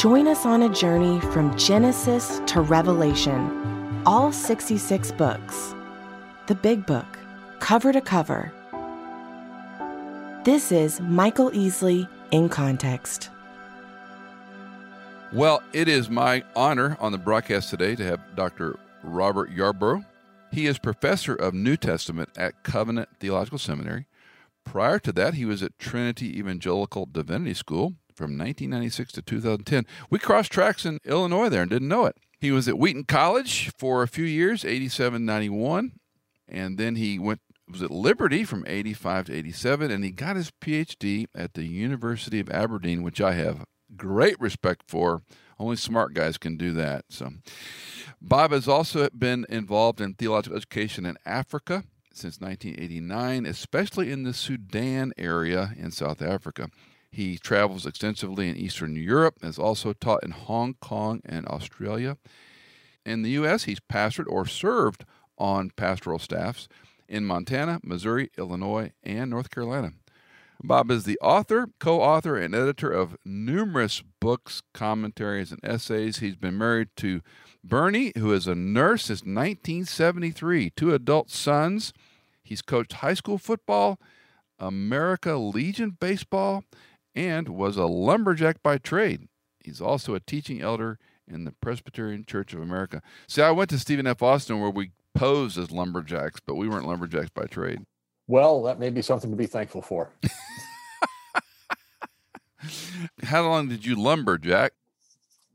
Join us on a journey from Genesis to Revelation, all 66 books. The Big Book, cover to cover. This is Michael Easley in Context. Well, it is my honor on the broadcast today to have Dr. Robert Yarbrough. He is professor of New Testament at Covenant Theological Seminary. Prior to that, he was at Trinity Evangelical Divinity School from 1996 to 2010. We crossed tracks in Illinois there and didn't know it. He was at Wheaton College for a few years, 87 91, and then he went was at Liberty from 85 to 87 and he got his PhD at the University of Aberdeen, which I have great respect for. Only smart guys can do that. So Bob has also been involved in theological education in Africa since 1989, especially in the Sudan area in South Africa. He travels extensively in Eastern Europe, and has also taught in Hong Kong and Australia. In the U.S., he's pastored or served on pastoral staffs in Montana, Missouri, Illinois, and North Carolina. Bob is the author, co author, and editor of numerous books, commentaries, and essays. He's been married to Bernie, who is a nurse since 1973, two adult sons. He's coached high school football, America Legion baseball, and was a lumberjack by trade. He's also a teaching elder in the Presbyterian Church of America. See, I went to Stephen F. Austin where we posed as lumberjacks, but we weren't lumberjacks by trade. Well, that may be something to be thankful for. How long did you lumberjack?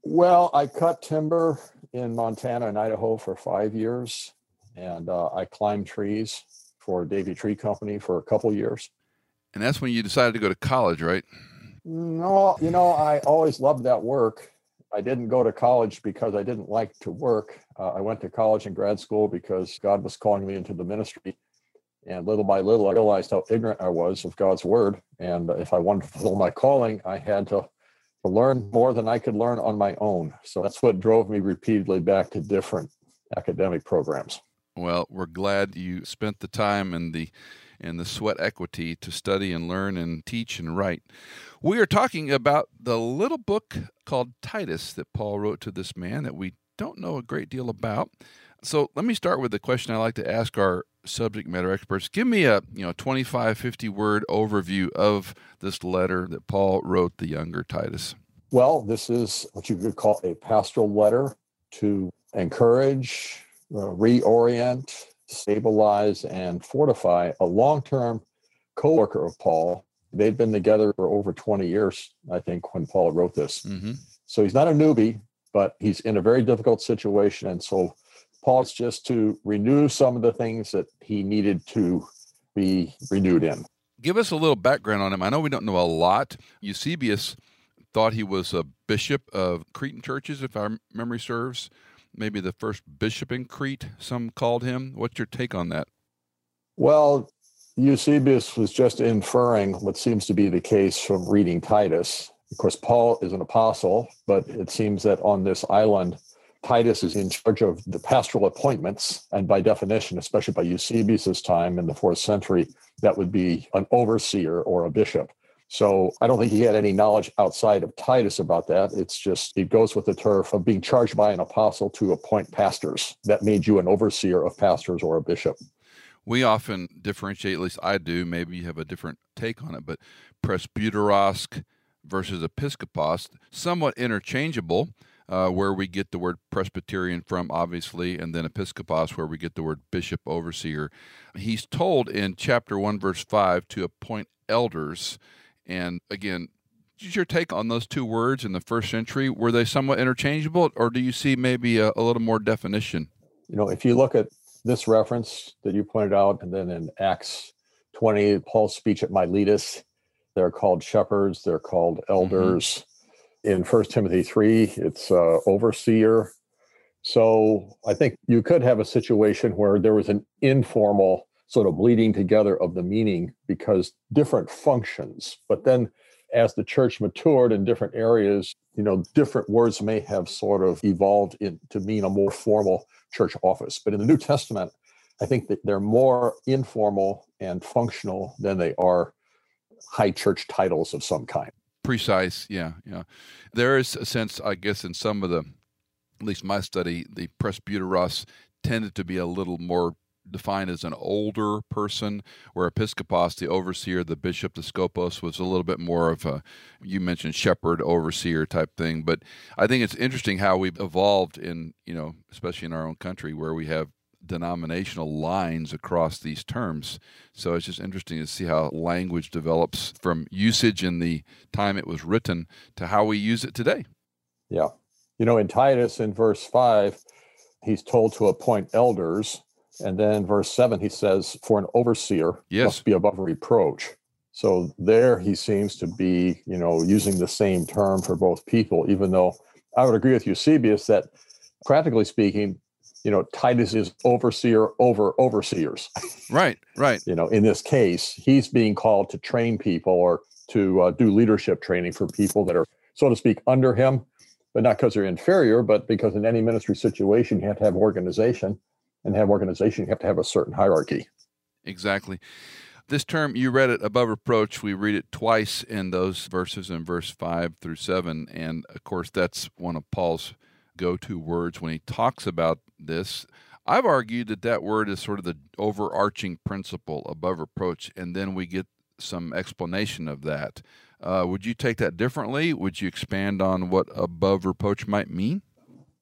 Well, I cut timber in Montana and Idaho for five years, and uh, I climbed trees for Davey Tree Company for a couple years. And that's when you decided to go to college, right? No, you know, I always loved that work. I didn't go to college because I didn't like to work. Uh, I went to college and grad school because God was calling me into the ministry. And little by little, I realized how ignorant I was of God's word. And if I wanted to fulfill my calling, I had to, to learn more than I could learn on my own. So that's what drove me repeatedly back to different academic programs. Well, we're glad you spent the time and the and the sweat equity to study and learn and teach and write. We are talking about the little book called Titus that Paul wrote to this man that we don't know a great deal about. So let me start with the question I like to ask our subject matter experts. Give me a, you know, 25 50 word overview of this letter that Paul wrote the younger Titus. Well, this is what you could call a pastoral letter to encourage, uh, reorient, stabilize, and fortify a long-term co-worker of Paul. They'd been together for over 20 years, I think, when Paul wrote this. Mm-hmm. So he's not a newbie, but he's in a very difficult situation. And so Paul's just to renew some of the things that he needed to be renewed in. Give us a little background on him. I know we don't know a lot. Eusebius thought he was a bishop of Cretan churches, if our memory serves. Maybe the first bishop in Crete, some called him. What's your take on that? Well, Eusebius was just inferring what seems to be the case from reading Titus. Of course, Paul is an apostle, but it seems that on this island, Titus is in charge of the pastoral appointments, and by definition, especially by Eusebius's time in the fourth century, that would be an overseer or a bishop. So I don't think he had any knowledge outside of Titus about that. It's just it goes with the turf of being charged by an apostle to appoint pastors. That made you an overseer of pastors or a bishop. We often differentiate, at least I do, maybe you have a different take on it, but presbyteros versus episkopos, somewhat interchangeable uh, where we get the word Presbyterian from, obviously, and then Episcopos, where we get the word bishop, overseer. He's told in chapter 1, verse 5, to appoint elders. And again, your take on those two words in the first century? Were they somewhat interchangeable, or do you see maybe a, a little more definition? You know, if you look at this reference that you pointed out, and then in Acts 20, Paul's speech at Miletus, they're called shepherds, they're called mm-hmm. elders. Mm-hmm in First Timothy three, it's uh, overseer. So I think you could have a situation where there was an informal sort of bleeding together of the meaning because different functions. But then as the church matured in different areas, you know, different words may have sort of evolved in, to mean a more formal church office. But in the New Testament, I think that they're more informal and functional than they are high church titles of some kind. Precise, yeah, yeah. There is a sense, I guess, in some of the, at least my study, the presbyteros tended to be a little more defined as an older person, where episkopos, the overseer, the bishop, the skopos, was a little bit more of a, you mentioned shepherd, overseer type thing. But I think it's interesting how we've evolved in, you know, especially in our own country, where we have denominational lines across these terms. So it's just interesting to see how language develops from usage in the time it was written to how we use it today. Yeah. You know, in Titus, in verse 5, he's told to appoint elders and then verse 7, he says, For an overseer yes. must be above reproach. So there he seems to be, you know, using the same term for both people, even though I would agree with Eusebius that practically speaking, you know, Titus is overseer over overseers. Right, right. you know, in this case, he's being called to train people or to uh, do leadership training for people that are, so to speak, under him, but not because they're inferior, but because in any ministry situation, you have to have organization and have organization, you have to have a certain hierarchy. Exactly. This term, you read it above reproach. We read it twice in those verses in verse 5 through 7. And of course, that's one of Paul's go to words when he talks about this. I've argued that that word is sort of the overarching principle above reproach, and then we get some explanation of that. Uh, would you take that differently? Would you expand on what above reproach might mean?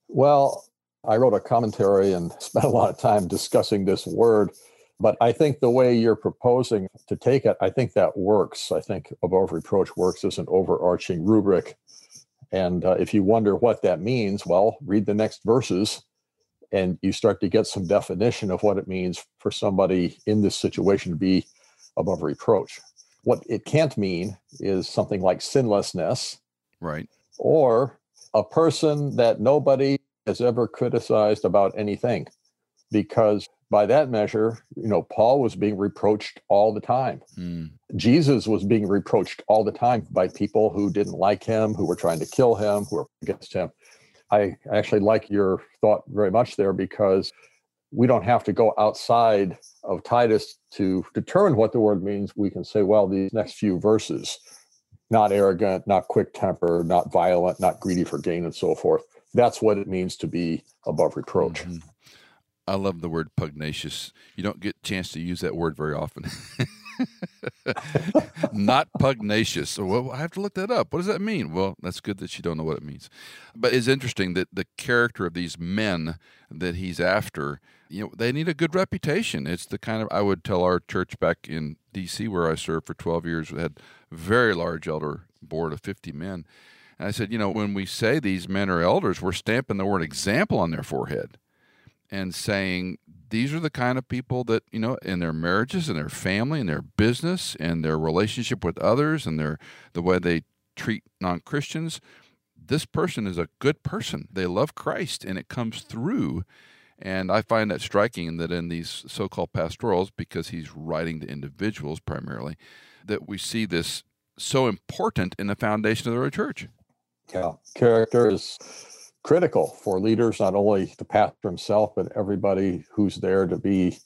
Well, I wrote a commentary and spent a lot of time discussing this word. But I think the way you're proposing to take it, I think that works. I think above reproach works as an overarching rubric. And uh, if you wonder what that means, well, read the next verses and you start to get some definition of what it means for somebody in this situation to be above reproach. What it can't mean is something like sinlessness. Right. Or a person that nobody has ever criticized about anything because by that measure, you know, Paul was being reproached all the time. Mm. Jesus was being reproached all the time by people who didn't like him, who were trying to kill him, who were against him. I actually like your thought very much there because we don't have to go outside of Titus to determine what the word means. We can say, well, these next few verses, not arrogant, not quick tempered, not violent, not greedy for gain, and so forth that's what it means to be above reproach. Mm-hmm. I love the word pugnacious. You don't get a chance to use that word very often. Not pugnacious. Well, I have to look that up. What does that mean? Well, that's good that you don't know what it means. But it's interesting that the character of these men that he's after, you know, they need a good reputation. It's the kind of I would tell our church back in D.C. where I served for 12 years. We had a very large elder board of 50 men and I said, you know, when we say these men are elders, we're stamping the word example on their forehead and saying these are the kind of people that, you know, in their marriages and their family and their business and their relationship with others and their the way they treat non-Christians, this person is a good person. They love Christ and it comes through. And I find that striking that in these so called pastorals, because he's writing to individuals primarily, that we see this so important in the foundation of the church. Yeah, character is critical for leaders, not only the pastor himself, but everybody who's there to be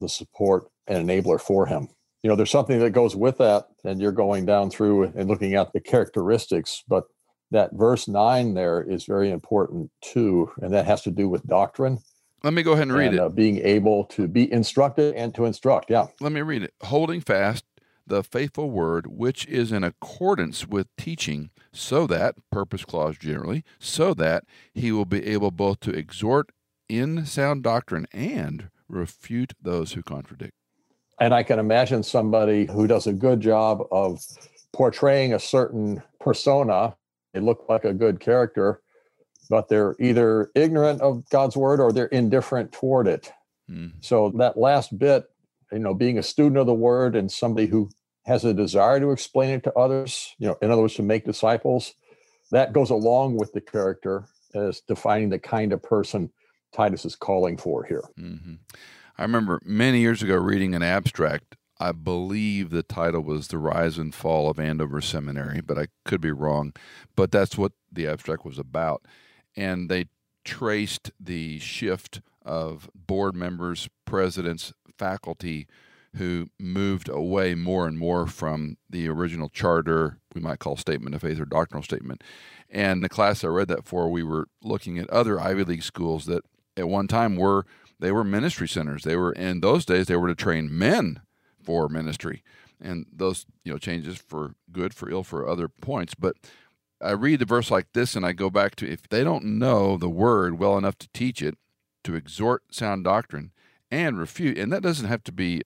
the support and enabler for him. You know, there's something that goes with that, and you're going down through and looking at the characteristics, but that verse nine there is very important too, and that has to do with doctrine. Let me go ahead and read and, it. Uh, being able to be instructed and to instruct. Yeah. Let me read it. Holding fast the faithful word which is in accordance with teaching, so that, purpose clause generally, so that he will be able both to exhort in sound doctrine and refute those who contradict. And I can imagine somebody who does a good job of portraying a certain persona. They look like a good character, but they're either ignorant of God's word or they're indifferent toward it. Mm. So that last bit, you know, being a student of the word and somebody who has a desire to explain it to others, you know, in other words, to make disciples, that goes along with the character as defining the kind of person Titus is calling for here. Mm-hmm. I remember many years ago reading an abstract. I believe the title was The Rise and Fall of Andover Seminary, but I could be wrong. But that's what the abstract was about. And they traced the shift of board members, presidents, faculty who moved away more and more from the original charter, we might call statement of faith or doctrinal statement. And the class I read that for, we were looking at other Ivy League schools that at one time were they were ministry centers. They were in those days they were to train men for ministry. And those, you know, changes for good, for ill, for other points. But I read the verse like this and I go back to if they don't know the word well enough to teach it, to exhort sound doctrine and refute, and that doesn't have to be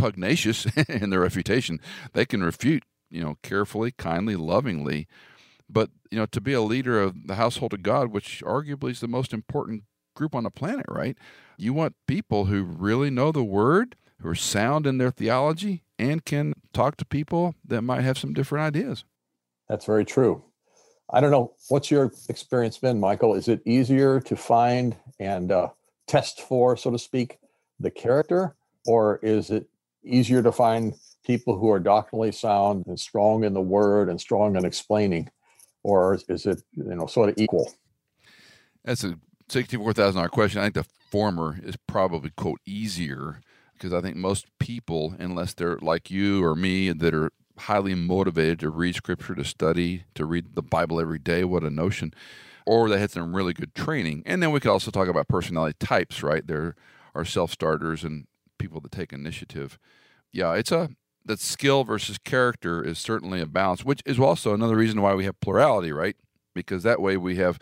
pugnacious in their refutation. They can refute, you know, carefully, kindly, lovingly. But, you know, to be a leader of the household of God, which arguably is the most important group on the planet, right? You want people who really know the word, who are sound in their theology, and can talk to people that might have some different ideas. That's very true. I don't know. What's your experience been, Michael? Is it easier to find and uh, test for, so to speak, the character, or is it easier to find people who are doctrinally sound and strong in the word and strong in explaining, or is it you know sort of equal? That's a sixty-four thousand dollar question. I think the former is probably quote easier because I think most people, unless they're like you or me, that are highly motivated to read scripture, to study, to read the Bible every day, what a notion, or they had some really good training. And then we could also talk about personality types, right? There are self starters and people that take initiative. Yeah, it's a that skill versus character is certainly a balance, which is also another reason why we have plurality, right? Because that way we have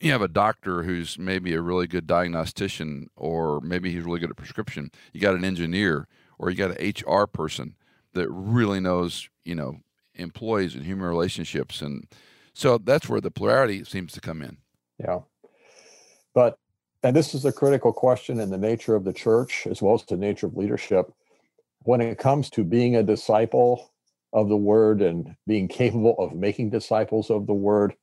you have a doctor who's maybe a really good diagnostician, or maybe he's really good at prescription. You got an engineer, or you got an HR person that really knows, you know, employees and human relationships, and so that's where the plurality seems to come in. Yeah, but and this is a critical question in the nature of the church as well as the nature of leadership. When it comes to being a disciple of the word and being capable of making disciples of the word,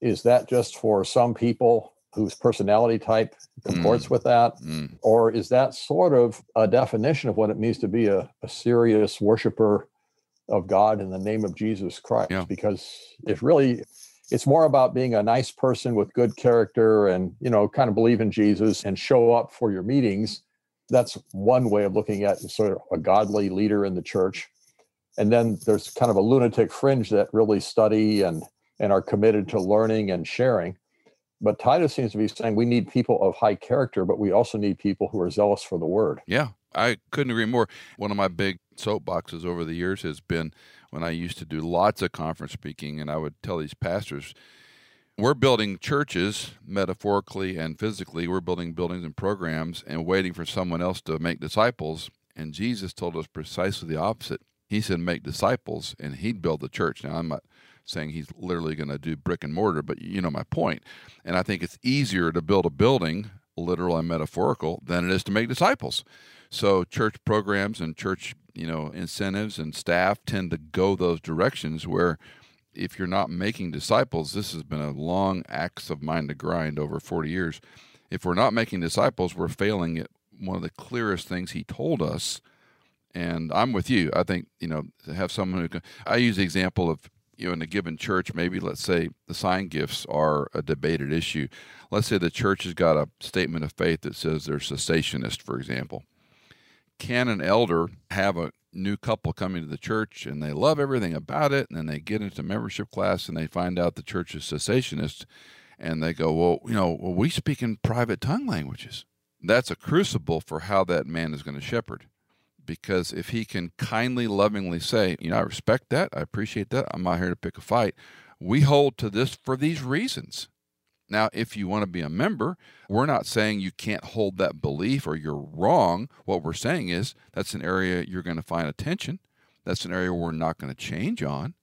is that just for some people whose personality type comports mm. with that? Mm. Or is that sort of a definition of what it means to be a, a serious worshiper of God in the name of Jesus Christ? Yeah. Because if really it's more about being a nice person with good character and you know kind of believe in jesus and show up for your meetings. That's one way of looking at sort of a godly leader in the church. And then there's kind of a lunatic fringe that really study and and are committed to learning and sharing. But titus seems to be saying we need people of high character but we also need people who are zealous for the word. Yeah i couldn't agree more. One of my big soapboxes over the years has been when I used to do lots of conference speaking, and I would tell these pastors, we're building churches metaphorically and physically. We're building buildings and programs and waiting for someone else to make disciples. And Jesus told us precisely the opposite. He said, make disciples, and he'd build the church. Now, I'm not saying he's literally going to do brick and mortar, but you know my point. And I think it's easier to build a building, literal and metaphorical, than it is to make disciples. So, church programs and church you know incentives and staff tend to go those directions where if you're not making disciples this has been a long axe of mine to grind over 40 years. If we're not making disciples we're failing at one of the clearest things he told us. And i'm with you. I think you know to have someone who can i use the example of you know in a given church maybe let's say the sign gifts are a debated issue. Let's say the church has got a statement of faith that says they're cessationist for example can an elder have a new couple coming to the church and they love everything about it and then they get into membership class and they find out the church is cessationist and they go well you know well, we speak in private tongue languages. That's a crucible for how that man is going to shepherd because if he can kindly lovingly say you know i respect that i appreciate that i'm not here to pick a fight we hold to this for these reasons now, if you want to be a member, we're not saying you can't hold that belief or you're wrong. What we're saying is that's an area you're going to find attention. That's an area we're not going to change on.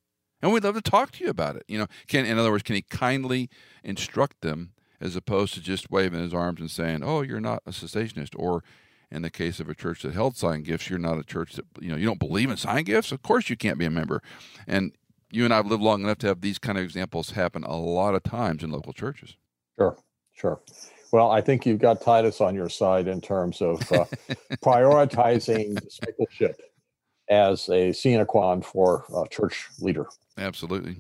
And we'd love to talk to you about it. You know, can in other words, can he kindly instruct them as opposed to just waving his arms and saying, "Oh, you're not a cessationist," or in the case of a church that held sign gifts, you're not a church that you know you don't believe in sign gifts. Of course, you can't be a member. And you and I have lived long enough to have these kind of examples happen a lot of times in local churches. Sure, sure. Well, I think you've got Titus on your side in terms of uh, prioritizing discipleship as a sine qua non for a church leader. Absolutely.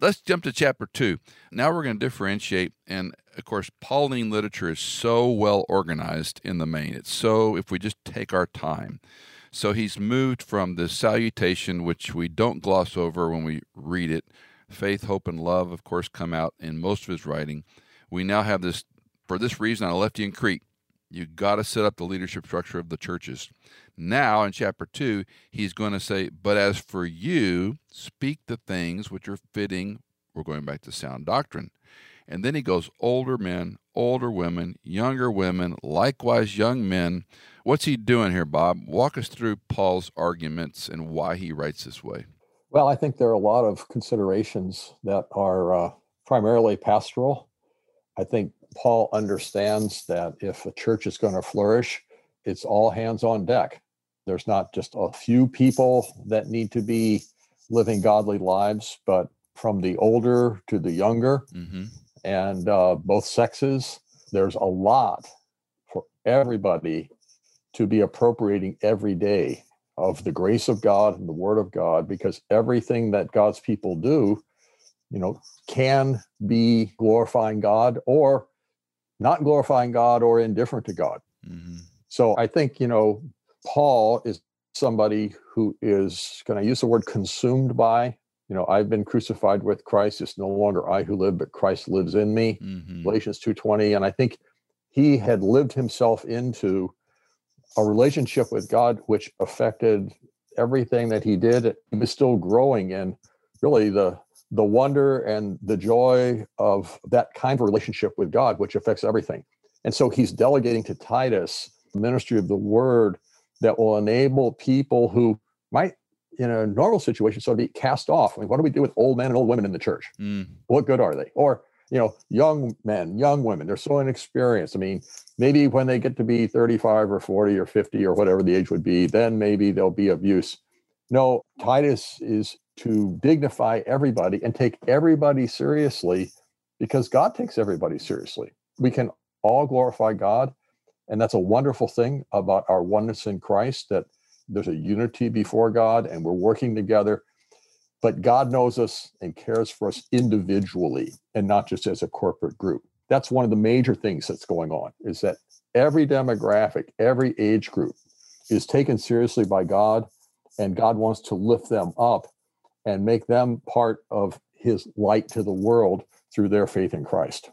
Let's jump to chapter two. Now we're going to differentiate. And of course, Pauline literature is so well organized in the main. It's so, if we just take our time. So he's moved from the salutation, which we don't gloss over when we read it. Faith, hope, and love, of course, come out in most of his writing. We now have this, for this reason, I left you in Crete. You got to set up the leadership structure of the churches. Now, in chapter 2, he's going to say, But as for you, speak the things which are fitting. We're going back to sound doctrine. And then he goes, Older men, older women, younger women, likewise young men. What's he doing here, Bob? Walk us through Paul's arguments and why he writes this way. Well, I think there are a lot of considerations that are uh, primarily pastoral. I think Paul understands that if a church is going to flourish, it's all hands on deck. There's not just a few people that need to be living godly lives, but from the older to the younger mm-hmm. And uh, both sexes, there's a lot for everybody to be appropriating every day of the grace of God and the Word of God, because everything that God's people do, you know, can be glorifying God or not glorifying God or indifferent to God. Mm-hmm. So I think, you know, Paul is somebody who is, can I use the word consumed by? You know, I've been crucified with Christ. It's no longer I who live, but Christ lives in me. Mm-hmm. Galatians 2.20. And I think he had lived himself into a relationship with God which affected everything that he did. He was still growing in really the the wonder and the joy of that kind of relationship with God, which affects everything. And so he's delegating to Titus the ministry of the word that will enable people who might, in a normal situation, sort of be cast off. I mean, what do we do with old men and old women in the church? Mm. What good are they? Or you know, young men, young women, they're so inexperienced. I mean, maybe when they get to be 35 or 40 or 50 or whatever the age would be, then maybe there'll be abuse. No, Titus is to dignify everybody and take everybody seriously because God takes everybody seriously. We can all glorify God. And that's a wonderful thing about our oneness in Christ that there's a unity before God and we're working together but God knows us and cares for us individually and not just as a corporate group. That's one of the major things that's going on is that every demographic, every age group is taken seriously by God and God wants to lift them up and make them part of his light to the world through their faith in Christ.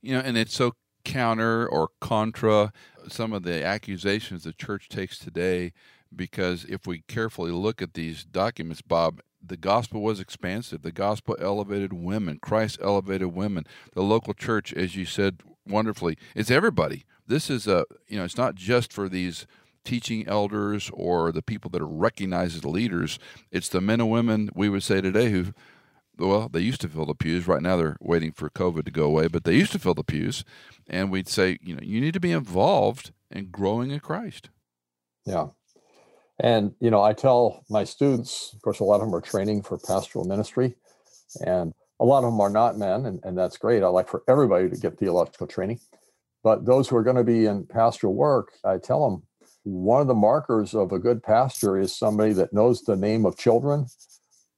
You know, and it's so counter or contra some of the accusations the church takes today because if we carefully look at these documents, Bob, the gospel was expansive. The gospel elevated women. Christ elevated women. The local church, as you said wonderfully, it's everybody. This is a you know, it's not just for these teaching elders or the people that are recognized as leaders. It's the men and women we would say today who well, they used to fill the pews. Right now they're waiting for COVID to go away, but they used to fill the pews. And we'd say, you know, you need to be involved in growing in Christ. Yeah. And, you know, I tell my students, of course, a lot of them are training for pastoral ministry, and a lot of them are not men, and, and that's great. I like for everybody to get theological training. But those who are going to be in pastoral work, I tell them one of the markers of a good pastor is somebody that knows the name of children.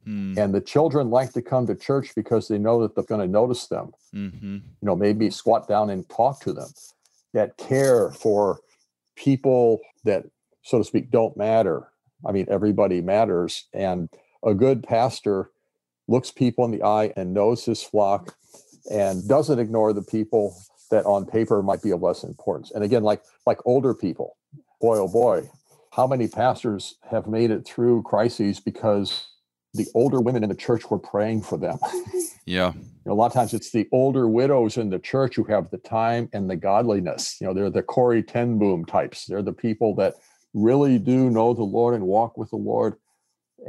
Mm. And the children like to come to church because they know that they're going to notice them. Mm-hmm. You know, maybe squat down and talk to them. That care for people that so to speak, don't matter. I mean, everybody matters. And a good pastor looks people in the eye and knows his flock and doesn't ignore the people that on paper might be of less importance. And again, like like older people, boy oh boy, how many pastors have made it through crises because the older women in the church were praying for them. Yeah. You know, a lot of times it's the older widows in the church who have the time and the godliness. You know, they're the Corrie ten Boom types. They're the people that really do know the Lord and walk with the Lord.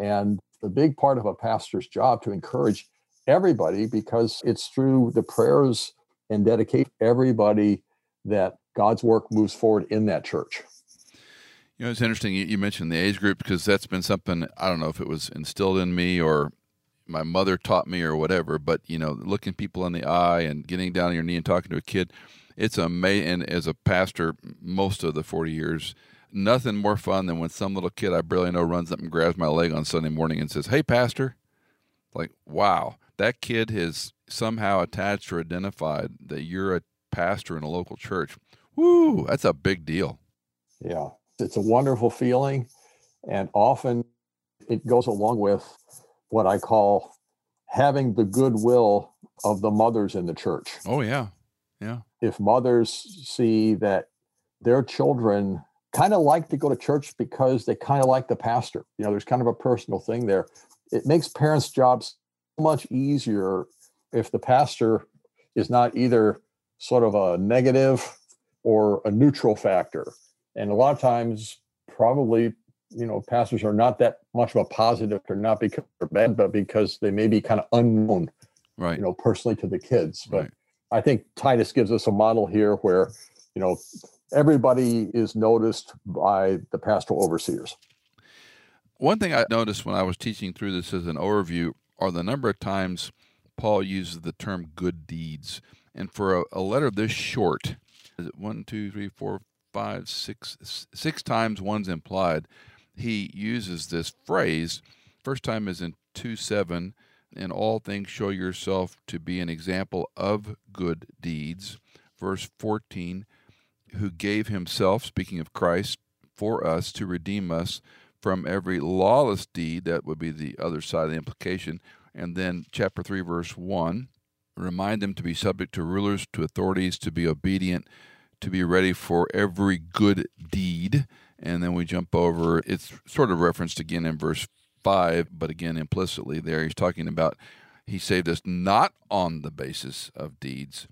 And the big part of a pastor's job to encourage everybody because it's through the prayers and dedicate everybody that God's work moves forward in that church. You know, it's interesting you, mentioned the age group because that's been something I don't know if it was instilled in me or my mother taught me or whatever, but you know, looking people in the eye and getting down on your knee and talking to a kid. It's amazing. And as a pastor, most of the 40 years, nothing more fun than when some little kid I barely know runs up and grabs my leg on Sunday morning and says, Hey, Pastor. Like, wow, that kid has somehow attached or identified that you're a pastor in a local church. Woo, that's a big deal. Yeah, it's a wonderful feeling. And often it goes along with what I call having the goodwill of the mothers in the church. Oh, yeah. Yeah. If mothers see that their children kind of like to go to church because they kind of like the pastor, you know, there's kind of a personal thing there. It makes parents' jobs much easier if the pastor is not either sort of a negative or a neutral factor. And a lot of times, probably, you know, pastors are not that much of a positive, or not because they're bad, but because they may be kind of unknown, right? You know, personally to the kids. But right. I think Titus gives us a model here where, you know, everybody is noticed by the pastoral overseers. One thing I noticed when I was teaching through this as an overview are the number of times Paul uses the term good deeds. And for a, a letter this short, is it one, two, three, four, five, six, six times one's implied, he uses this phrase. First time is in 2 7. In all things, show yourself to be an example of good deeds. Verse 14, who gave himself, speaking of Christ, for us to redeem us from every lawless deed. That would be the other side of the implication. And then, chapter 3, verse 1, remind them to be subject to rulers, to authorities, to be obedient, to be ready for every good deed. And then we jump over, it's sort of referenced again in verse 5, but again implicitly there, he's talking about he saved us not on the basis of deeds.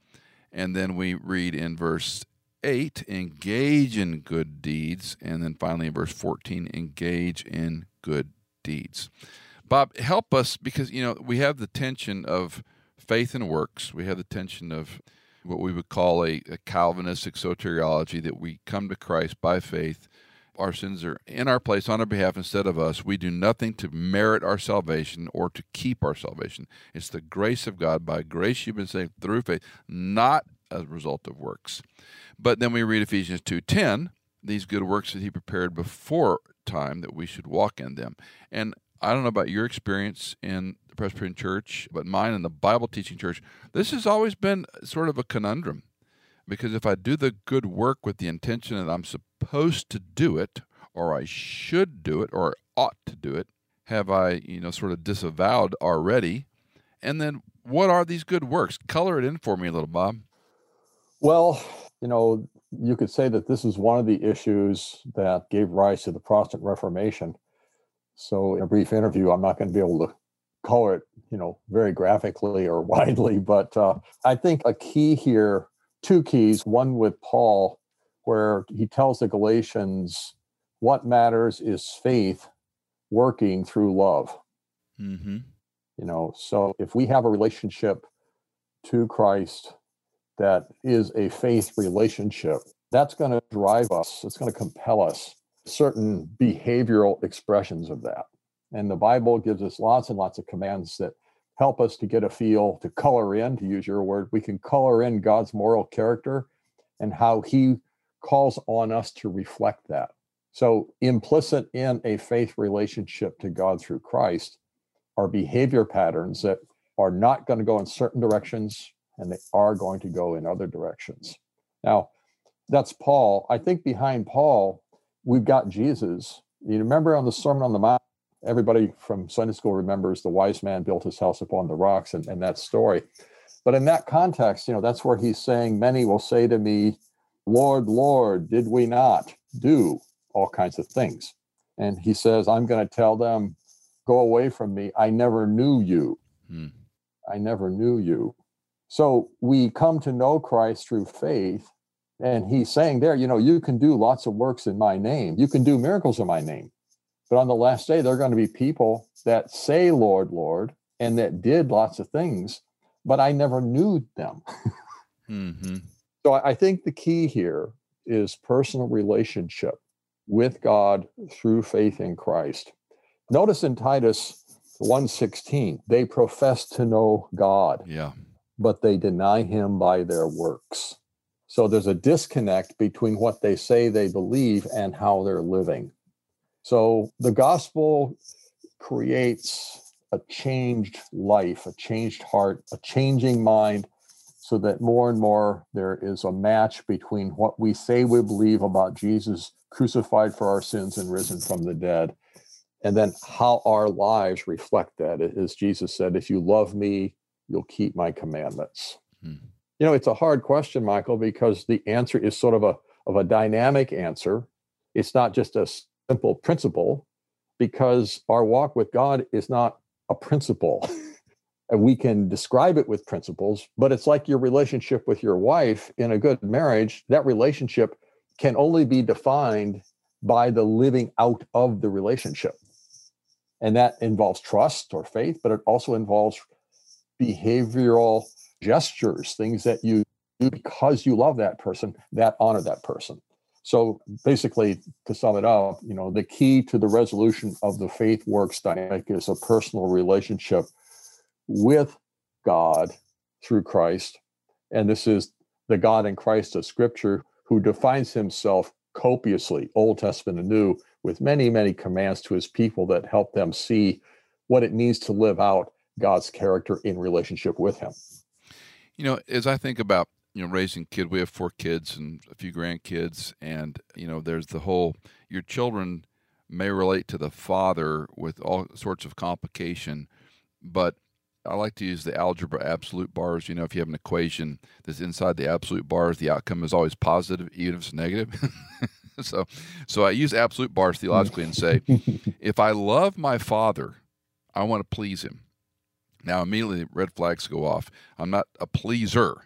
And then we read in verse 8, engage in good deeds. And then finally in verse 14, engage in good deeds. Bob, help us because, you know, we have the tension of faith and works. We have the tension of what we would call a, a Calvinistic soteriology that we come to Christ by faith our sins are in our place on our behalf instead of us. We do nothing to merit our salvation or to keep our salvation. It's the grace of God. By grace you've been saved through faith, not a result of works. But then we read Ephesians 2:10, these good works that he prepared before time that we should walk in them. And I don't know about your experience in the Presbyterian Church, but mine in the Bible teaching church, this has always been sort of a conundrum. Because if I do the good work with the intention that I'm supposed to do it, or I should do it, or ought to do it, have I, you know, sort of disavowed already? And then what are these good works? Color it in for me a little, Bob. Well, you know, you could say that this is one of the issues that gave rise to the Protestant Reformation. So, in a brief interview, I'm not going to be able to color it, you know, very graphically or widely, but uh, I think a key here two keys one with Paul, where he tells the Galatians, what matters is faith working through love. Mm-hmm. You know, so if we have a relationship to Christ that is a faith relationship, that's going to drive us, it's going to compel us certain behavioral expressions of that. And the Bible gives us lots and lots of commands that help us to get a feel, to color in, to use your word, we can color in God's moral character and how he calls on us to reflect that. So, implicit in a faith relationship to God through Christ are behavior patterns that are not going to go in certain directions and they are going to go in other directions. Now, that's Paul. I think behind Paul, we've got Jesus. You remember on the Sermon on the Mount, everybody from Sunday school remembers the wise man built his house upon the rocks and, and that story. But in that context, you know, that's where he's saying, Many will say to me, Lord, Lord, did we not do all kinds of things? And he says, I'm going to tell them, Go away from me. I never knew you. Hmm. I never knew you. So we come to know Christ through faith. And he's saying there, you know, you can do lots of works in my name. You can do miracles in my name. But on the last day, there are going to be people that say, Lord, Lord, and that did lots of things, but I never knew them. mm-hmm. So I think the key here is personal relationship with God through faith in Christ. Notice in Titus 1:16, they profess to know God. Yeah. But they deny him by their works. So there's a disconnect between what they say they believe and how they're living. So the gospel creates a changed life, a changed heart, a changing mind, so that more and more there is a match between what we say we believe about Jesus crucified for our sins and risen from the dead, and then how our lives reflect that. As Jesus said, if you love me, you'll keep my commandments. Hmm. You know, it's a hard question, Michael, because the answer is sort of a of a dynamic answer. It's not just a simple principle, because our walk with God is not a principle. and we can describe it with principles, but it's like your relationship with your wife in a good marriage. That relationship can only be defined by the living out of the relationship. And that involves trust or faith, but it also involves behavioral gestures, things that you do because you love that person, that honor that person. So basically, to sum it up, you know, the key to the resolution of the faith works dynamic is a personal relationship with God through Christ. And this is the God in Christ of Scripture who defines himself copiously, Old Testament and New, with many, many commands to his people that help them see what it means to live out God's character in relationship with him. You know, as I think about you know raising kid, we have four kids and a few grandkids, and you know, there's the whole your children may relate to the father with all sorts of complication, but I like to use the algebra absolute bars. You know, if you have an equation that's inside the absolute bars, the outcome is always positive, even if it's negative. so, so I use absolute bars hmm. theologically and say, if I love my father, I want to please him. Now, immediately red flags go off. I'm not a pleaser.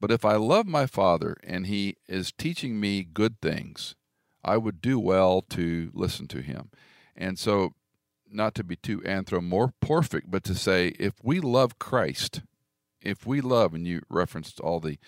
But if I love my father and he is teaching me good things, I would do well to listen to him. And so not to be too anthropomorphic, but to say if we love Christ, if we love, and you referenced all the,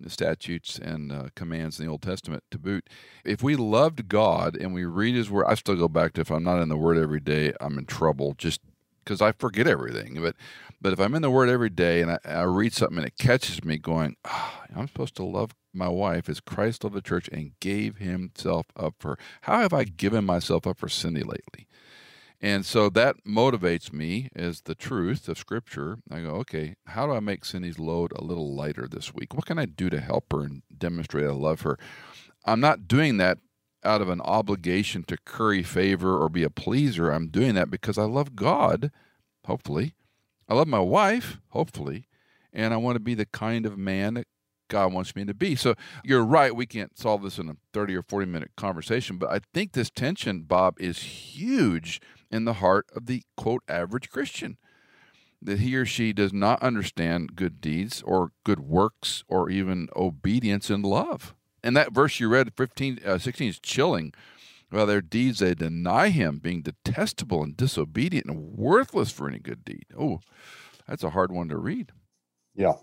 the statutes and uh, commands in the Old Testament to boot, if we loved God and we read His Word, I still go back to if I'm not in the Word every day, I'm in trouble. Just because I forget everything. But but if I'm in the Word every day and I, I read something and it catches me, going, oh, I'm supposed to love my wife as Christ loved the church and gave Himself up for. Her. How have I given myself up for Cindy lately? And so that motivates me as the truth of Scripture. I go, okay, how do I make Cindy's load a little lighter this week? What can I do to help her and demonstrate I love her? I'm not doing that out of an obligation to curry favor or be a pleaser. I'm doing that because I love God, hopefully. I love my wife, hopefully. And I want to be the kind of man that God wants me to be. So you're right. We can't solve this in a 30 or 40 minute conversation, but I think this tension, Bob, is huge in the heart of the quote average Christian. That he or she does not understand good deeds or good works or even obedience and love. And that verse you read, 15, uh, 16, is chilling. Well, their deeds, they deny him, being detestable and disobedient and worthless for any good deed. Oh, that's a hard one to read. Yeah.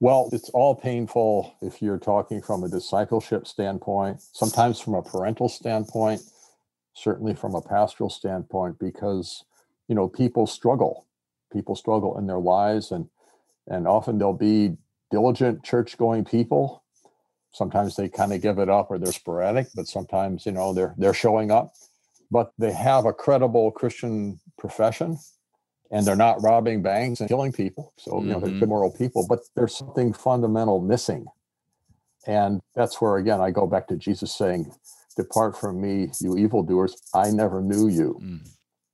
Well, it's all painful if you're talking from a discipleship standpoint, sometimes from a parental standpoint, certainly from a pastoral standpoint, because you know people struggle. People struggle in their lives, and and often they'll be diligent church-going people. Sometimes they kind of give it up, or they're sporadic, but sometimes you know they're they're showing up. But they have a credible Christian profession, and they're not robbing banks and killing people. So, you know, they're good mm-hmm. moral people, but there's something fundamental missing. And that's where, again, I go back to Jesus saying, Depart from me, you evildoers. I never knew you. Mm.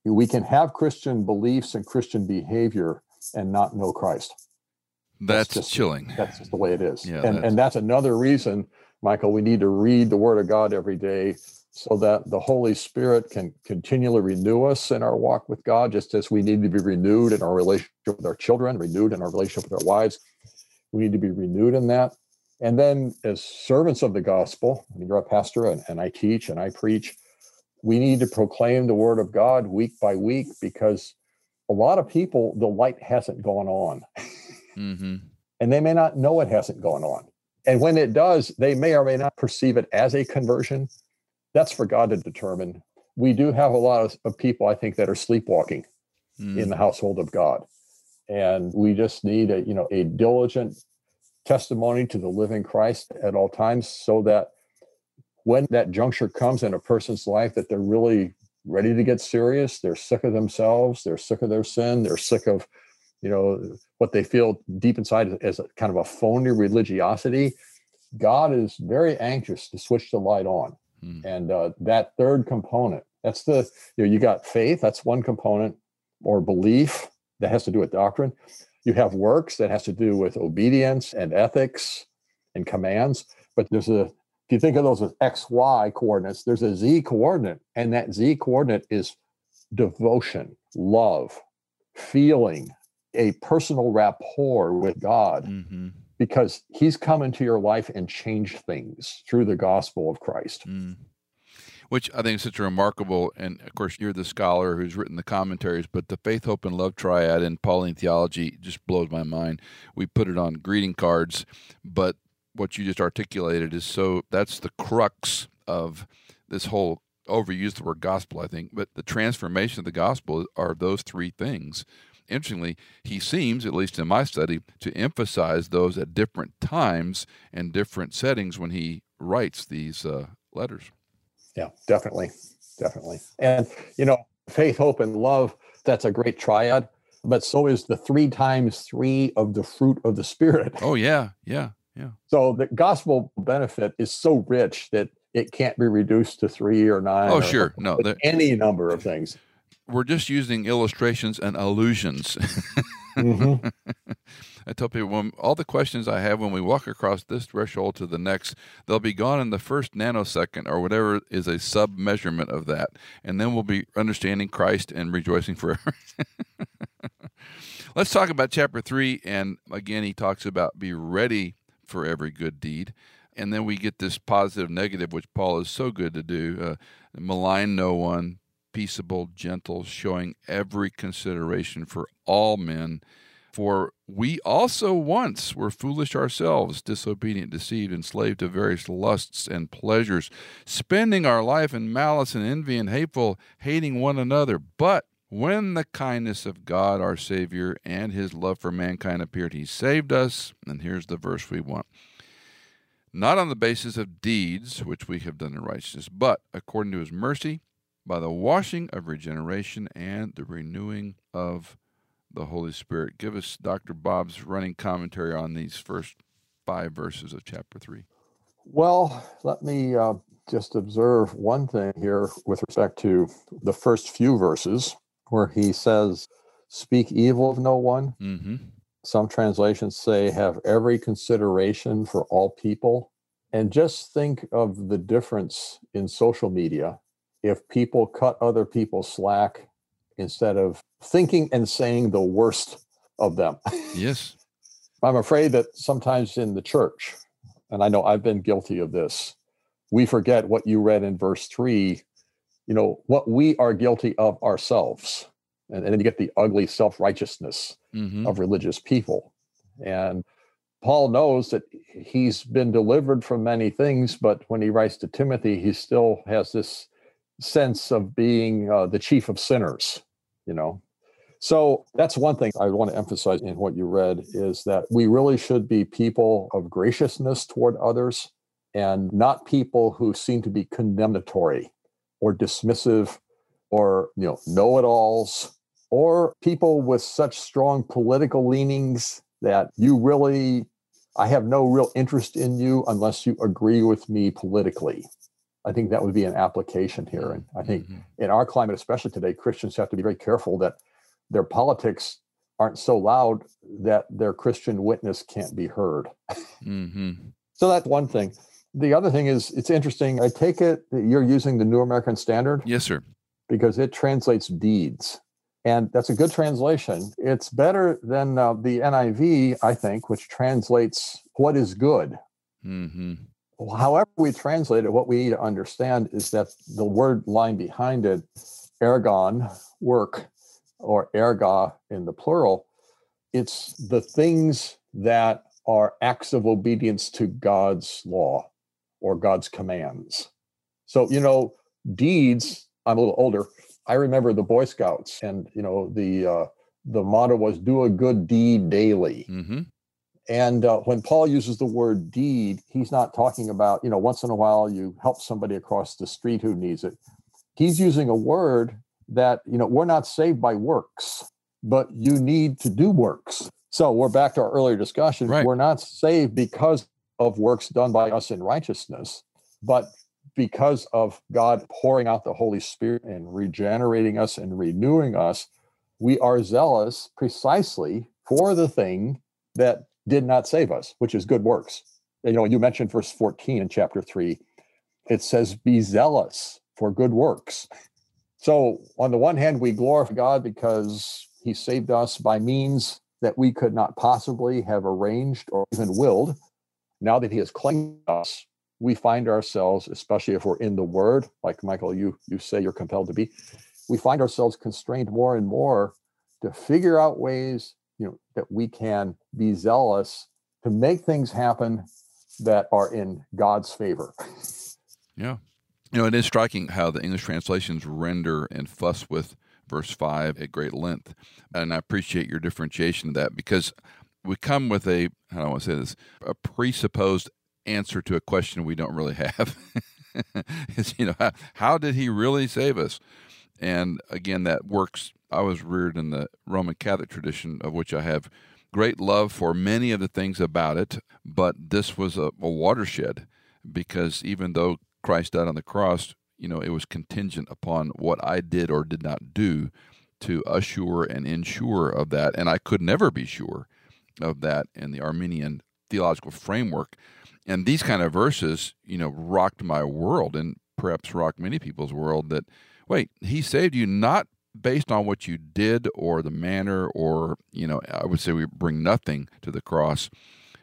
We can have Christian beliefs and Christian behavior and not know Christ. That's, that's just chilling. That's just the way it is. Yeah, and, that's... and that's another reason, Michael, we need to read the Word of God every day so that the Holy Spirit can continually renew us in our walk with God, just as we need to be renewed in our relationship with our children, renewed in our relationship with our wives. We need to be renewed in that. And then, as servants of the gospel, I mean, you're a pastor and, and I teach and I preach, we need to proclaim the word of God week by week because a lot of people, the light hasn't gone on. Mm-hmm. and they may not know it hasn't gone on. And when it does, they may or may not perceive it as a conversion, that's for God to determine. We do have a lot of, of people, I think, that are sleepwalking mm. in the household of God. And we just need a, you know, a diligent testimony to the living Christ at all times so that when that juncture comes in a person's life that they're really ready to get serious, they're sick of themselves, they're sick of their sin, they're sick of you know what they feel deep inside as a kind of a phony religiosity god is very anxious to switch the light on. Hmm. and uh, that third component that's the you know you got faith that's one component or belief that has to do with doctrine. You have works that has to do with obedience and ethics and commands. But there's a if you think of those as x y coordinates there's a z coordinate and that z coordinate is devotion love feeling a personal rapport with god mm-hmm. because he's come into your life and changed things through the gospel of christ mm which I think is such a remarkable, and of course, you're the scholar who's written the commentaries, but the faith, hope, and love triad in Pauline theology just blows my mind. We put it on greeting cards, but what you just articulated is so that's the crux of this whole overuse the word gospel, I think, but the transformation of the gospel are those three things. Interestingly, he seems, at least in my study, to emphasize those at different times and different settings when he writes these uh, letters. Yeah definitely definitely. And you know faith hope and love that's a great triad but so is the three times three of the fruit of the spirit. Oh yeah yeah yeah. So the gospel benefit is so rich that it can't be reduced to three or nine. nine oh sure. No any number of things we're just using illustrations and allusions mm-hmm. I tell people when, all the questions I have when we walk across this threshold to the next, they'll be gone in the first nanosecond or whatever is a sub measurement of that. And then we'll be understanding Christ and rejoicing forever. Let's talk about chapter three. And again, he talks about be ready for every good deed. And then we get this positive negative, which Paul is so good to do uh, malign no one, peaceable, gentle, showing every consideration for all men for we also once were foolish ourselves, disobedient, deceived, enslaved to various lusts and pleasures, spending our life in malice and envy and hateful, hating one another. But when the kindness of God our Savior and his love for mankind appeared, he saved us. And here's the verse we want not on the basis of deeds which we have done in righteousness, but according to his mercy, by the washing of regeneration and the renewing of the Holy Spirit. Give us Dr. Bob's running commentary on these first five verses of chapter 3. Well, let me uh, just observe one thing here with respect to the first few verses where he says, Speak evil of no one. Mm-hmm. Some translations say, Have every consideration for all people. And just think of the difference in social media if people cut other people slack instead of thinking and saying the worst of them. Yes. I'm afraid that sometimes in the church, and I know I've been guilty of this, we forget what you read in verse three, you know, what we are guilty of ourselves. And, and then you get the ugly self righteousness mm-hmm. of religious people. And Paul knows that he's been delivered from many things, but when he writes to Timothy, he still has this sense of being uh, the chief of sinners you know so that's one thing I want to emphasize in what you read is that we really should be people of graciousness toward others and not people who seem to be condemnatory or dismissive or you know know-it-alls or people with such strong political leanings that you really I have no real interest in you unless you agree with me politically. I think that would be an application here. And I think mm-hmm. in our climate, especially today, Christians have to be very careful that their politics aren't so loud that their Christian witness can't be heard. Mm-hmm. so that's one thing. The other thing is, it's interesting. I take it that you're using the New American Standard? Yes, sir. Because it translates deeds. And that's a good translation. It's better than uh, the NIV, I think, which translates what is good. Mm-hmm however we translate it, what we need to understand is that the word line behind it, ergon, work, or erga in the plural, it's the things that are acts of obedience to God's law or God's commands. So, you know, deeds, I'm a little older. I remember the Boy Scouts and, you know, the, uh, the motto was do a good deed daily. Mm-hmm. And uh, when Paul uses the word deed, he's not talking about, you know, once in a while you help somebody across the street who needs it. He's using a word that, you know, we're not saved by works, but you need to do works. So we're back to our earlier discussion. Right. We're not saved because of works done by us in righteousness, but because of God pouring out the Holy Spirit and regenerating us and renewing us, we are zealous precisely for the thing that did not save us, which is good works. You know, you mentioned verse 14 in chapter 3. It says, Be zealous for good works. So, on the one hand, we glorify God because he saved us by means that we could not possibly have arranged or even willed. Now that he has claimed us, we find ourselves, especially if we're in the word, like Michael, you you say you're compelled to be, we find ourselves constrained more and more to figure out ways, you know, that we can be zealous to make things happen that are in God's favor. Yeah. You know, it is striking how the English translations render and fuss with verse 5 at great length. And I appreciate your differentiation of that because we come with a, how do I want to say this, a presupposed answer to a question we don't really have. you know, how, how did he really save us? And again, that works. I was reared in the Roman Catholic tradition, of which I have great love for many of the things about it, but this was a, a watershed because even though Christ died on the cross, you know, it was contingent upon what I did or did not do to assure and ensure of that. And I could never be sure of that in the Arminian theological framework. And these kind of verses, you know, rocked my world and perhaps rocked many people's world that, wait, he saved you not based on what you did or the manner or, you know, I would say we bring nothing to the cross,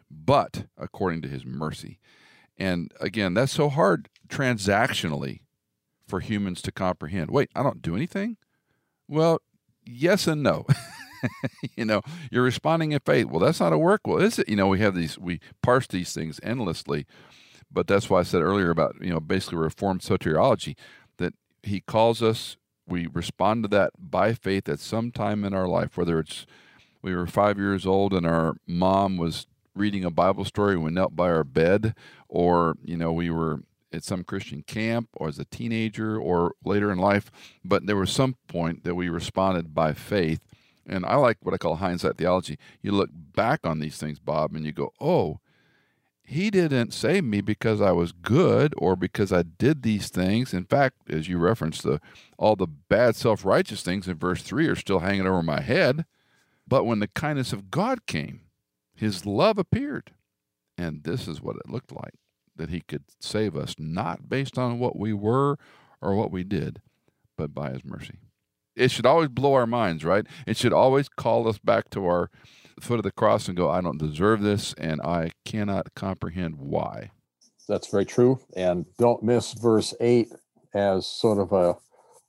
but according to his mercy. And again, that's so hard transactionally for humans to comprehend. Wait, I don't do anything? Well, yes and no. you know, you're responding in faith. Well, that's not a work. Well, is it? You know, we have these, we parse these things endlessly. But that's why I said earlier about, you know, basically reformed soteriology, that he calls us, we respond to that by faith at some time in our life, whether it's we were five years old and our mom was reading a Bible story and we knelt by our bed, or, you know, we were at some Christian camp or as a teenager or later in life, but there was some point that we responded by faith. And I like what I call hindsight theology. You look back on these things, Bob, and you go, oh, he didn't save me because I was good or because I did these things. In fact, as you referenced, the all the bad self-righteous things in verse 3 are still hanging over my head. But when the kindness of God came, his love appeared. And this is what it looked like that he could save us, not based on what we were or what we did, but by his mercy. It should always blow our minds, right? It should always call us back to our foot of the cross and go, I don't deserve this, and I cannot comprehend why. That's very true. And don't miss verse 8 as sort of a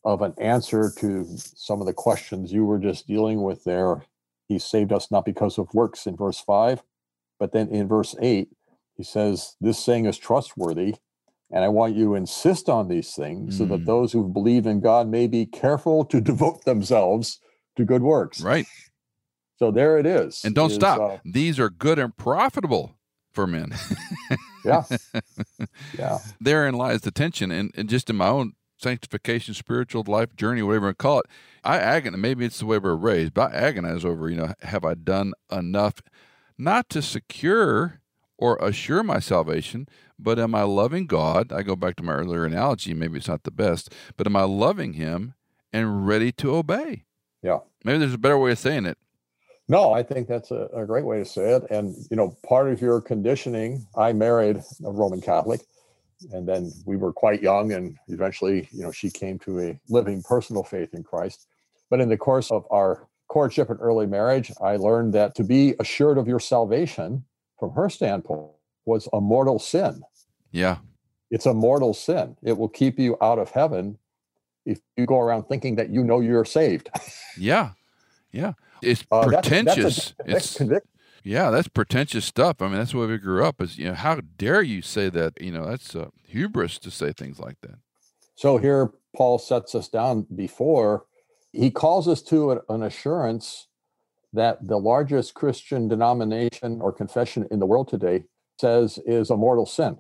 of an answer to some of the questions you were just dealing with there. He saved us not because of works in verse 5, but then in verse 8, he says, This saying is trustworthy, and I want you to insist on these things mm. so that hmm. those who believe in God may be careful to devote themselves to good works. Right. So there it is. And don't is, stop. Uh, these are good and profitable for men. yeah. Yeah. Therein lies the tension. And, and just in my own sanctification, spiritual life journey, whatever you call it, I agonize. Maybe it's the way we're raised, but I agonize over, you know, have I done enough not to secure or assure my salvation, but am I loving God? I go back to my earlier analogy, maybe it's not the best, but am I loving Him and ready to obey? Yeah. Maybe there's a better way of saying it. No, I think that's a, a great way to say it. And, you know, part of your conditioning, I married a Roman Catholic, and then we were quite young, and eventually, you know, she came to a living personal faith in Christ. But in the course of our courtship and early marriage, I learned that to be assured of your salvation, from her standpoint, was a mortal sin. Yeah. It's a mortal sin. It will keep you out of heaven if you go around thinking that you know you're saved. yeah. Yeah. It's uh, pretentious. That's, that's it's yeah, that's pretentious stuff. I mean, that's where we grew up. Is you know, how dare you say that? You know, that's uh, hubris to say things like that. So here, Paul sets us down before he calls us to an assurance that the largest Christian denomination or confession in the world today says is a mortal sin.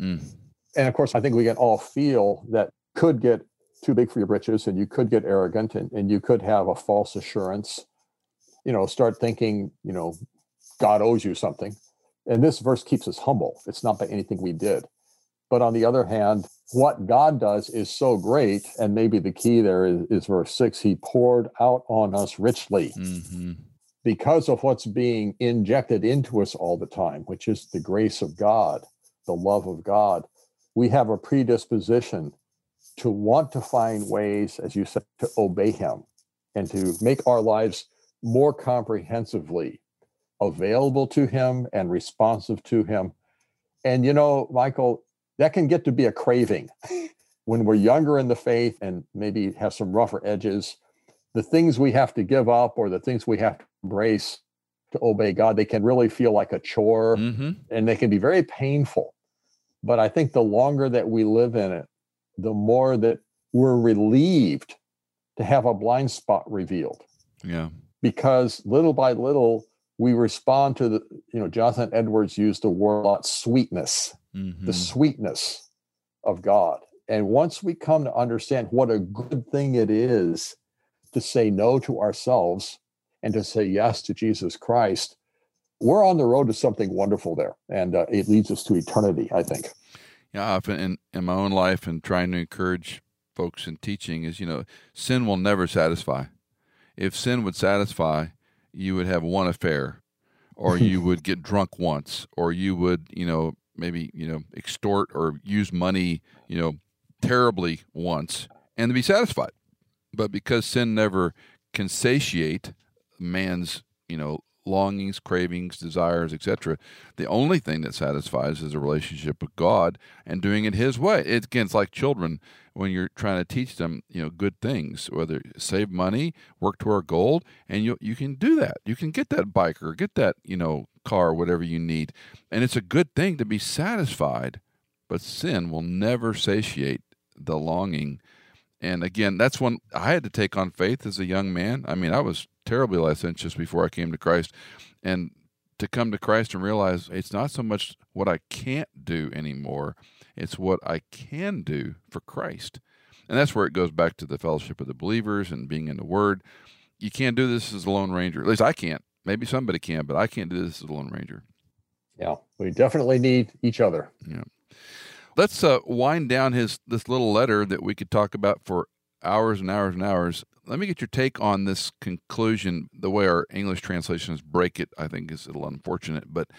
Mm. And of course, I think we can all feel that could get too big for your britches and you could get arrogant and, and you could have a false assurance, you know, start thinking, you know, God owes you something. And this verse keeps us humble. It's not by anything we did. But on the other hand, what God does is so great. And maybe the key there is, is verse six He poured out on us richly. Mm-hmm. Because of what's being injected into us all the time, which is the grace of God, the love of God, we have a predisposition to want to find ways, as you said, to obey Him and to make our lives more comprehensively available to Him and responsive to Him. And, you know, Michael, that can get to be a craving when we're younger in the faith and maybe have some rougher edges. The things we have to give up or the things we have to embrace to obey God, they can really feel like a chore mm-hmm. and they can be very painful. But I think the longer that we live in it, the more that we're relieved to have a blind spot revealed. Yeah. Because little by little, we respond to the, you know, Jonathan Edwards used the word lot sweetness, mm-hmm. the sweetness of God. And once we come to understand what a good thing it is to say no to ourselves and to say yes to Jesus Christ, we're on the road to something wonderful there. And uh, it leads us to eternity, I think yeah, often in, in my own life and trying to encourage folks in teaching is, you know, sin will never satisfy. If sin would satisfy, you would have one affair, or you would get drunk once, or you would, you know, maybe, you know, extort or use money, you know, terribly once and to be satisfied. But because sin never can satiate man's, you know, longings, cravings, desires, etc. The only thing that satisfies is a relationship with God and doing it His way. It, again, it's like children when you're trying to teach them, you know, good things, whether save money, work toward goal, and you you can do that. You can get that bike or get that, you know, car, whatever you need, and it's a good thing to be satisfied. But sin will never satiate the longing. And again, that's when I had to take on faith as a young man. I mean, I was terribly licentious before I came to Christ. And to come to Christ and realize it's not so much what I can't do anymore, it's what I can do for Christ. And that's where it goes back to the fellowship of the believers and being in the Word. You can't do this as a Lone Ranger. At least I can't. Maybe somebody can, but I can't do this as a Lone Ranger. Yeah, we definitely need each other. Yeah. Let's uh, wind down his this little letter that we could talk about for hours and hours and hours. Let me get your take on this conclusion. The way our English translations break it, I think, is a little unfortunate. But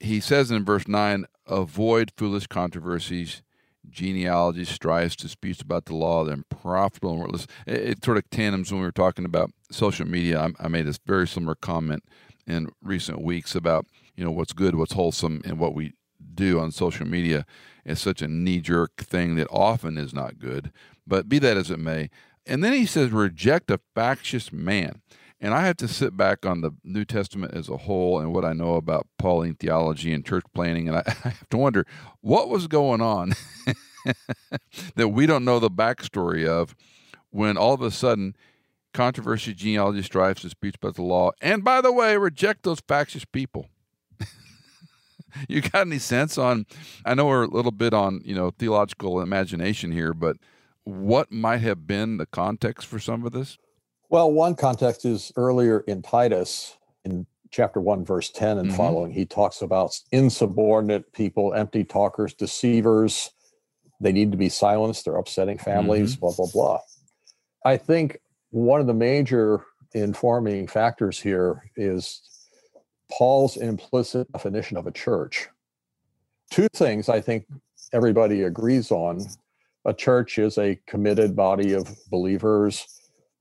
he says in verse 9 avoid foolish controversies, genealogies, strifes, disputes about the law, they're unprofitable and worthless. It, it, sort of tandems when we were talking about social media. I, I made this very similar comment in recent weeks about you know what's good, what's wholesome, and what we do on social media is such a knee jerk thing that often is not good. But be that as it may, and then he says, reject a factious man. And I have to sit back on the New Testament as a whole and what I know about Pauline theology and church planning. And I, I have to wonder what was going on that we don't know the backstory of when all of a sudden controversy, genealogy, strife, disputes about the law, and by the way, reject those factious people. you got any sense on? I know we're a little bit on you know theological imagination here, but what might have been the context for some of this? Well, one context is earlier in Titus, in chapter 1, verse 10 and mm-hmm. following, he talks about insubordinate people, empty talkers, deceivers. They need to be silenced. They're upsetting families, mm-hmm. blah, blah, blah. I think one of the major informing factors here is Paul's implicit definition of a church. Two things I think everybody agrees on a church is a committed body of believers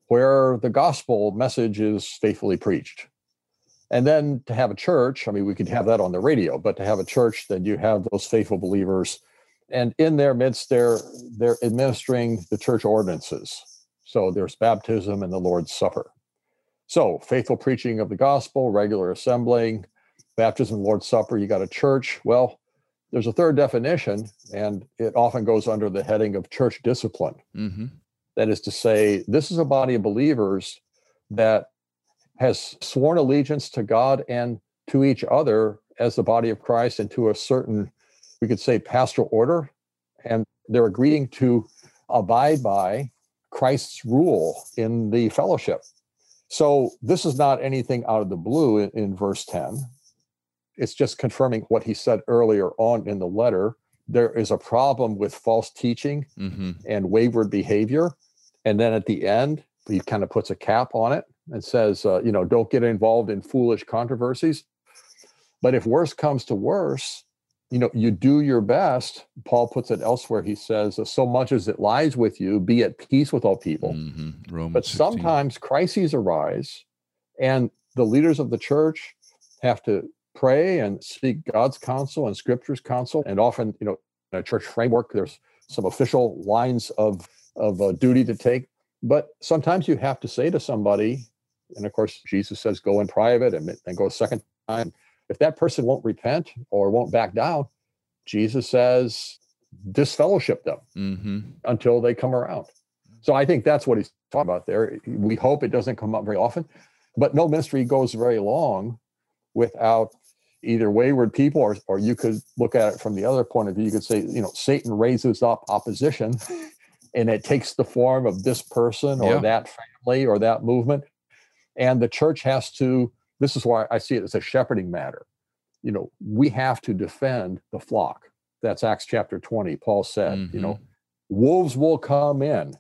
where the gospel message is faithfully preached. And then to have a church, I mean, we could have that on the radio, but to have a church then you have those faithful believers, and in their midst, they're they're administering the church ordinances. So there's baptism and the Lord's Supper. So faithful preaching of the gospel, regular assembling, baptism, Lord's Supper. You got a church. Well, there's a third definition, and it often goes under the heading of church discipline. Mm-hmm. That is to say, this is a body of believers that has sworn allegiance to God and to each other as the body of Christ and to a certain, we could say, pastoral order. And they're agreeing to abide by Christ's rule in the fellowship. So this is not anything out of the blue in, in, verse 10. It's just confirming what he said earlier on in the letter. There is a problem with false teaching mm-hmm. and wayward behavior. And then at the end, he kind of puts a cap on it and says, uh, you know, don't get involved in foolish controversies. But if worse comes to worse, you know, you do your best. Paul puts it elsewhere. He says, so much as it lies with you, be at peace with all people. Mm-hmm. But 16. sometimes crises arise, and the leaders of the church have to pray and seek God's counsel and Scripture's counsel. And often, you know, in a church framework, there's some official lines of of uh, duty to take. But sometimes you have to say to somebody, and of course, Jesus says, go in private and then go a second time. If that person won't repent or won't back down, Jesus says, disfellowship them mm-hmm. until they come around. So I think that's what he's talking about there. We hope it doesn't come up very often, but no ministry goes very long without either wayward people or, or you could look at it from the other point of view. You could say, you know, Satan raises up opposition and it takes the form of this person or yeah. that family or that movement. And the church has to, this is why I see it as a shepherding matter. You know, we have to defend the flock. That's Acts chapter 20. Paul said, mm-hmm. you know, mm-hmm. wolves will come in,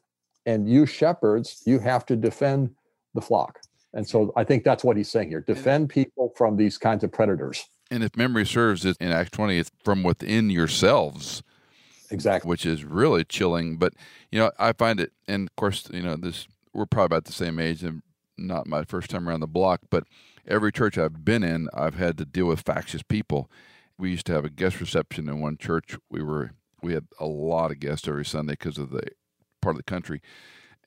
and you shepherds, you have to defend the flock. And so I think that's what he's saying here defend people from these kinds of predators. And if memory serves, in Acts 20, it's from within yourselves exactly which is really chilling but you know i find it and of course you know this we're probably about the same age and not my first time around the block but every church i've been in i've had to deal with factious people we used to have a guest reception in one church we were we had a lot of guests every sunday because of the part of the country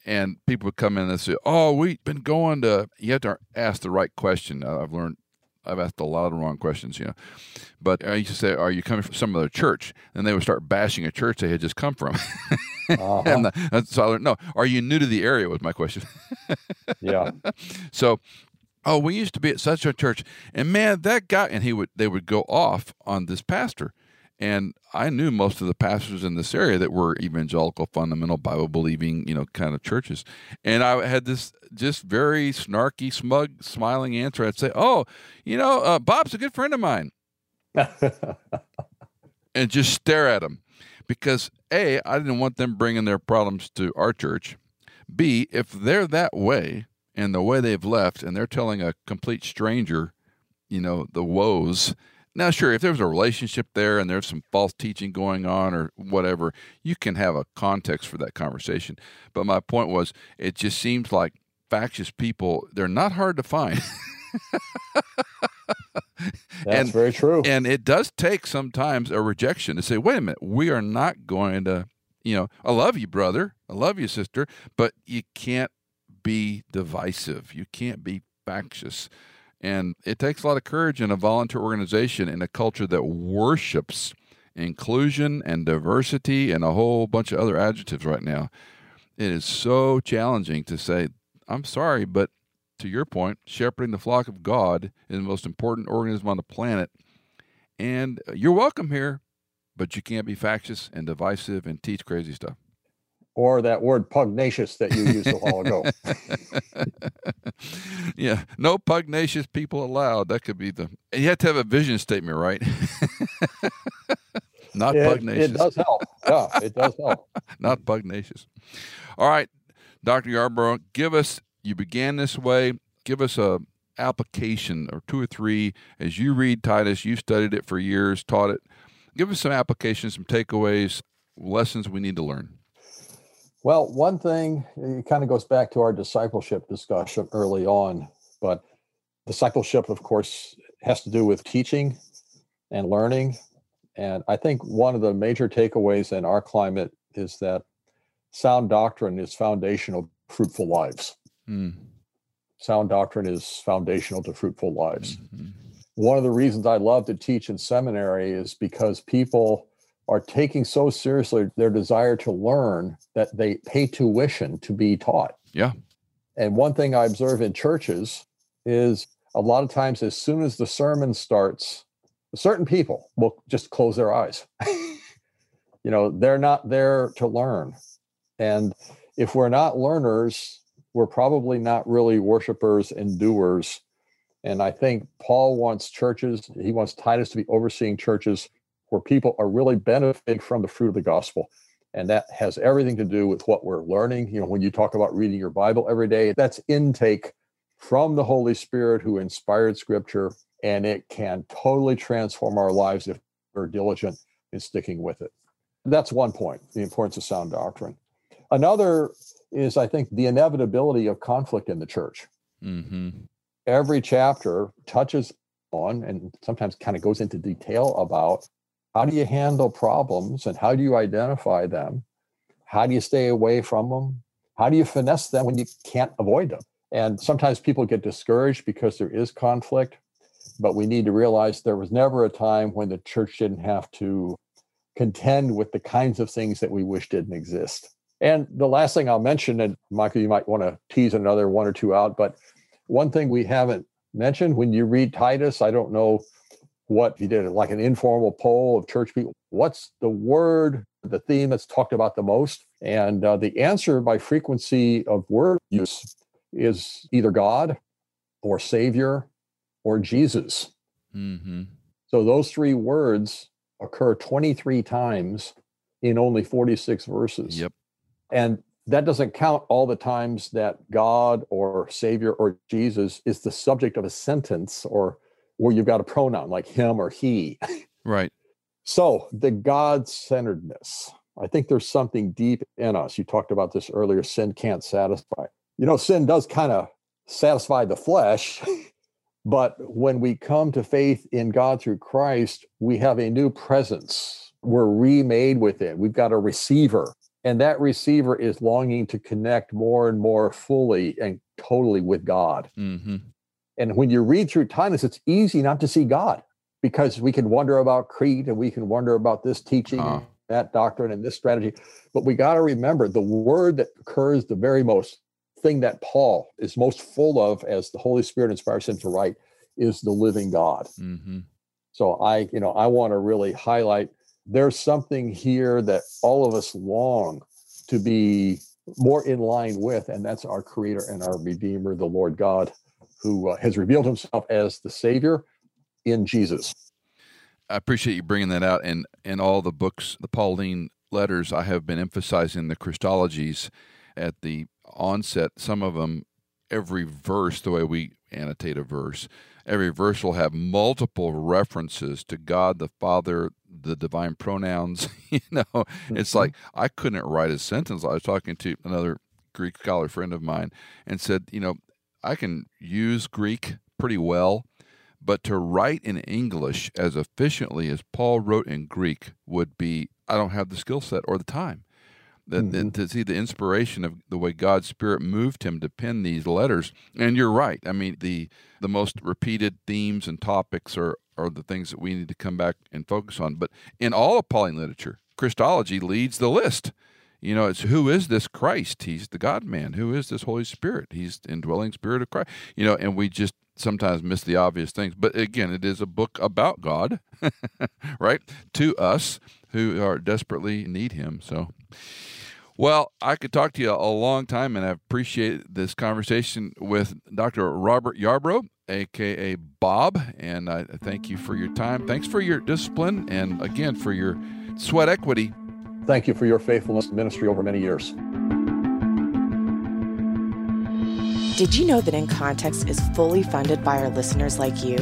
and people would come in and say oh we've been going to you have to ask the right question i've learned I've asked a lot of the wrong questions, you know. But I used to say, "Are you coming from some other church?" And they would start bashing a church they had just come from. uh-huh. and the, so I learned, "No, are you new to the area?" Was my question. yeah. So, oh, we used to be at such a church, and man, that guy, and he would they would go off on this pastor, and I knew most of the pastors in this area that were evangelical, fundamental, Bible believing, you know, kind of churches. And I had this just very snarky, smug, smiling answer. I'd say, Oh, you know, uh, Bob's a good friend of mine. and just stare at him because A, I didn't want them bringing their problems to our church. B, if they're that way and the way they've left and they're telling a complete stranger, you know, the woes now, sure, if there's a relationship there and there's some false teaching going on or whatever, you can have a context for that conversation. But my point was, it just seems like factious people, they're not hard to find. That's and, very true. And it does take sometimes a rejection to say, wait a minute, we are not going to, you know, I love you, brother. I love you, sister, but you can't be divisive. You can't be factious. And it takes a lot of courage in a volunteer organization in a culture that worships inclusion and diversity and a whole bunch of other adjectives right now. It is so challenging to say, I'm sorry, but to your point, shepherding the flock of God is the most important organism on the planet. And you're welcome here, but you can't be factious and divisive and teach crazy stuff or that word pugnacious that you used a while ago. yeah, no pugnacious people allowed. That could be the. You have to have a vision statement, right? Not it, pugnacious. It does help. Yeah, it does help. Not pugnacious. All right, Dr. Yarbrough, give us. You began this way. Give us a application or two or three as you read Titus. You studied it for years, taught it. Give us some applications, some takeaways, lessons we need to learn. Well, one thing, it kind of goes back to our discipleship discussion early on, but discipleship, of course, has to do with teaching and learning. And I think one of the major takeaways in our climate is that sound doctrine is foundational to fruitful lives. Mm. Sound doctrine is foundational to fruitful lives. Mm-hmm. One of the reasons I love to teach in seminary is because people are taking so seriously their desire to learn that they pay tuition to be taught. Yeah. And one thing I observe in churches is a lot of times as soon as the sermon starts, certain people will just close their eyes. you know, they're not there to learn. And if we're not learners, we're probably not really worshipers and doers. And I think Paul wants churches, he wants Titus to be overseeing churches where people are really benefiting from the fruit of the gospel. And that has everything to do with what we're learning. You know, when you talk about reading your Bible every day, that's intake from the Holy Spirit who inspired scripture. And it can totally transform our lives if we're diligent in sticking with it. That's one point, the importance of sound doctrine. Another is, I think, the inevitability of conflict in the church. Mm-hmm. Every chapter touches on and sometimes kind of goes into detail about how do you handle problems and how do you identify them? How do you stay away from them? How do you finesse them when you can't avoid them? And sometimes people get discouraged because there is conflict, but we need to realize there was never a time when the church didn't have to contend with the kinds of things that we wish didn't exist. And the last thing I'll mention, and Michael, you might want to tease another one or two out, but one thing we haven't mentioned when you read Titus, I don't know what you did, like an informal poll of church people. What's the word, the theme that's talked about the most? And uh, the answer by frequency of word use is either God or Savior or Jesus. Mm-hmm. So those three words occur 23 times in only 46 verses. Yep. And that doesn't count all the times that God or Savior or Jesus is the subject of a sentence or where you've got a pronoun like him or he. Right. So the God centeredness, I think there's something deep in us. You talked about this earlier sin can't satisfy. You know, sin does kind of satisfy the flesh, but when we come to faith in God through Christ, we have a new presence. We're remade with it. We've got a receiver, and that receiver is longing to connect more and more fully and totally with God. Mm-hmm. And when you read through Titus, it's easy not to see God because we can wonder about Crete and we can wonder about this teaching, uh that doctrine, and this strategy. But we got to remember the word that occurs the very most thing that Paul is most full of as the Holy Spirit inspires him to write is the living God. Mm-hmm. So I, you know, I want to really highlight there's something here that all of us long to be more in line with, and that's our creator and our redeemer, the Lord God who uh, has revealed himself as the Savior in Jesus. I appreciate you bringing that out. And in all the books, the Pauline letters, I have been emphasizing the Christologies at the onset. Some of them, every verse, the way we annotate a verse, every verse will have multiple references to God the Father, the divine pronouns. you know, mm-hmm. it's like I couldn't write a sentence. I was talking to another Greek scholar friend of mine and said, you know, I can use Greek pretty well, but to write in English as efficiently as Paul wrote in Greek would be I don't have the skill set or the time. That, mm-hmm. to see the inspiration of the way God's Spirit moved him to pen these letters, and you're right. I mean, the the most repeated themes and topics are are the things that we need to come back and focus on. But in all of Pauline literature, Christology leads the list. You know, it's who is this Christ? He's the God man. Who is this Holy Spirit? He's the indwelling spirit of Christ. You know, and we just sometimes miss the obvious things. But again, it is a book about God, right? To us who are desperately need him. So well, I could talk to you a long time, and I appreciate this conversation with Dr. Robert Yarbrough, aka Bob. And I thank you for your time. Thanks for your discipline, and again for your sweat equity Thank you for your faithfulness ministry over many years. Did you know that In Context is fully funded by our listeners like you?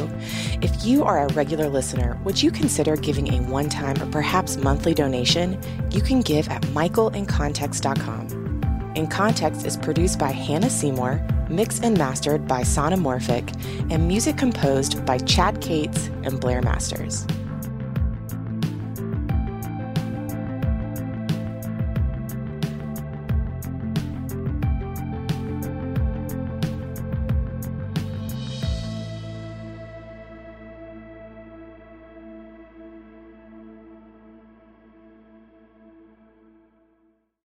If you are a regular listener, would you consider giving a one time or perhaps monthly donation? You can give at michaelincontext.com. In Context is produced by Hannah Seymour, mixed and mastered by Sonomorphic, and music composed by Chad Cates and Blair Masters.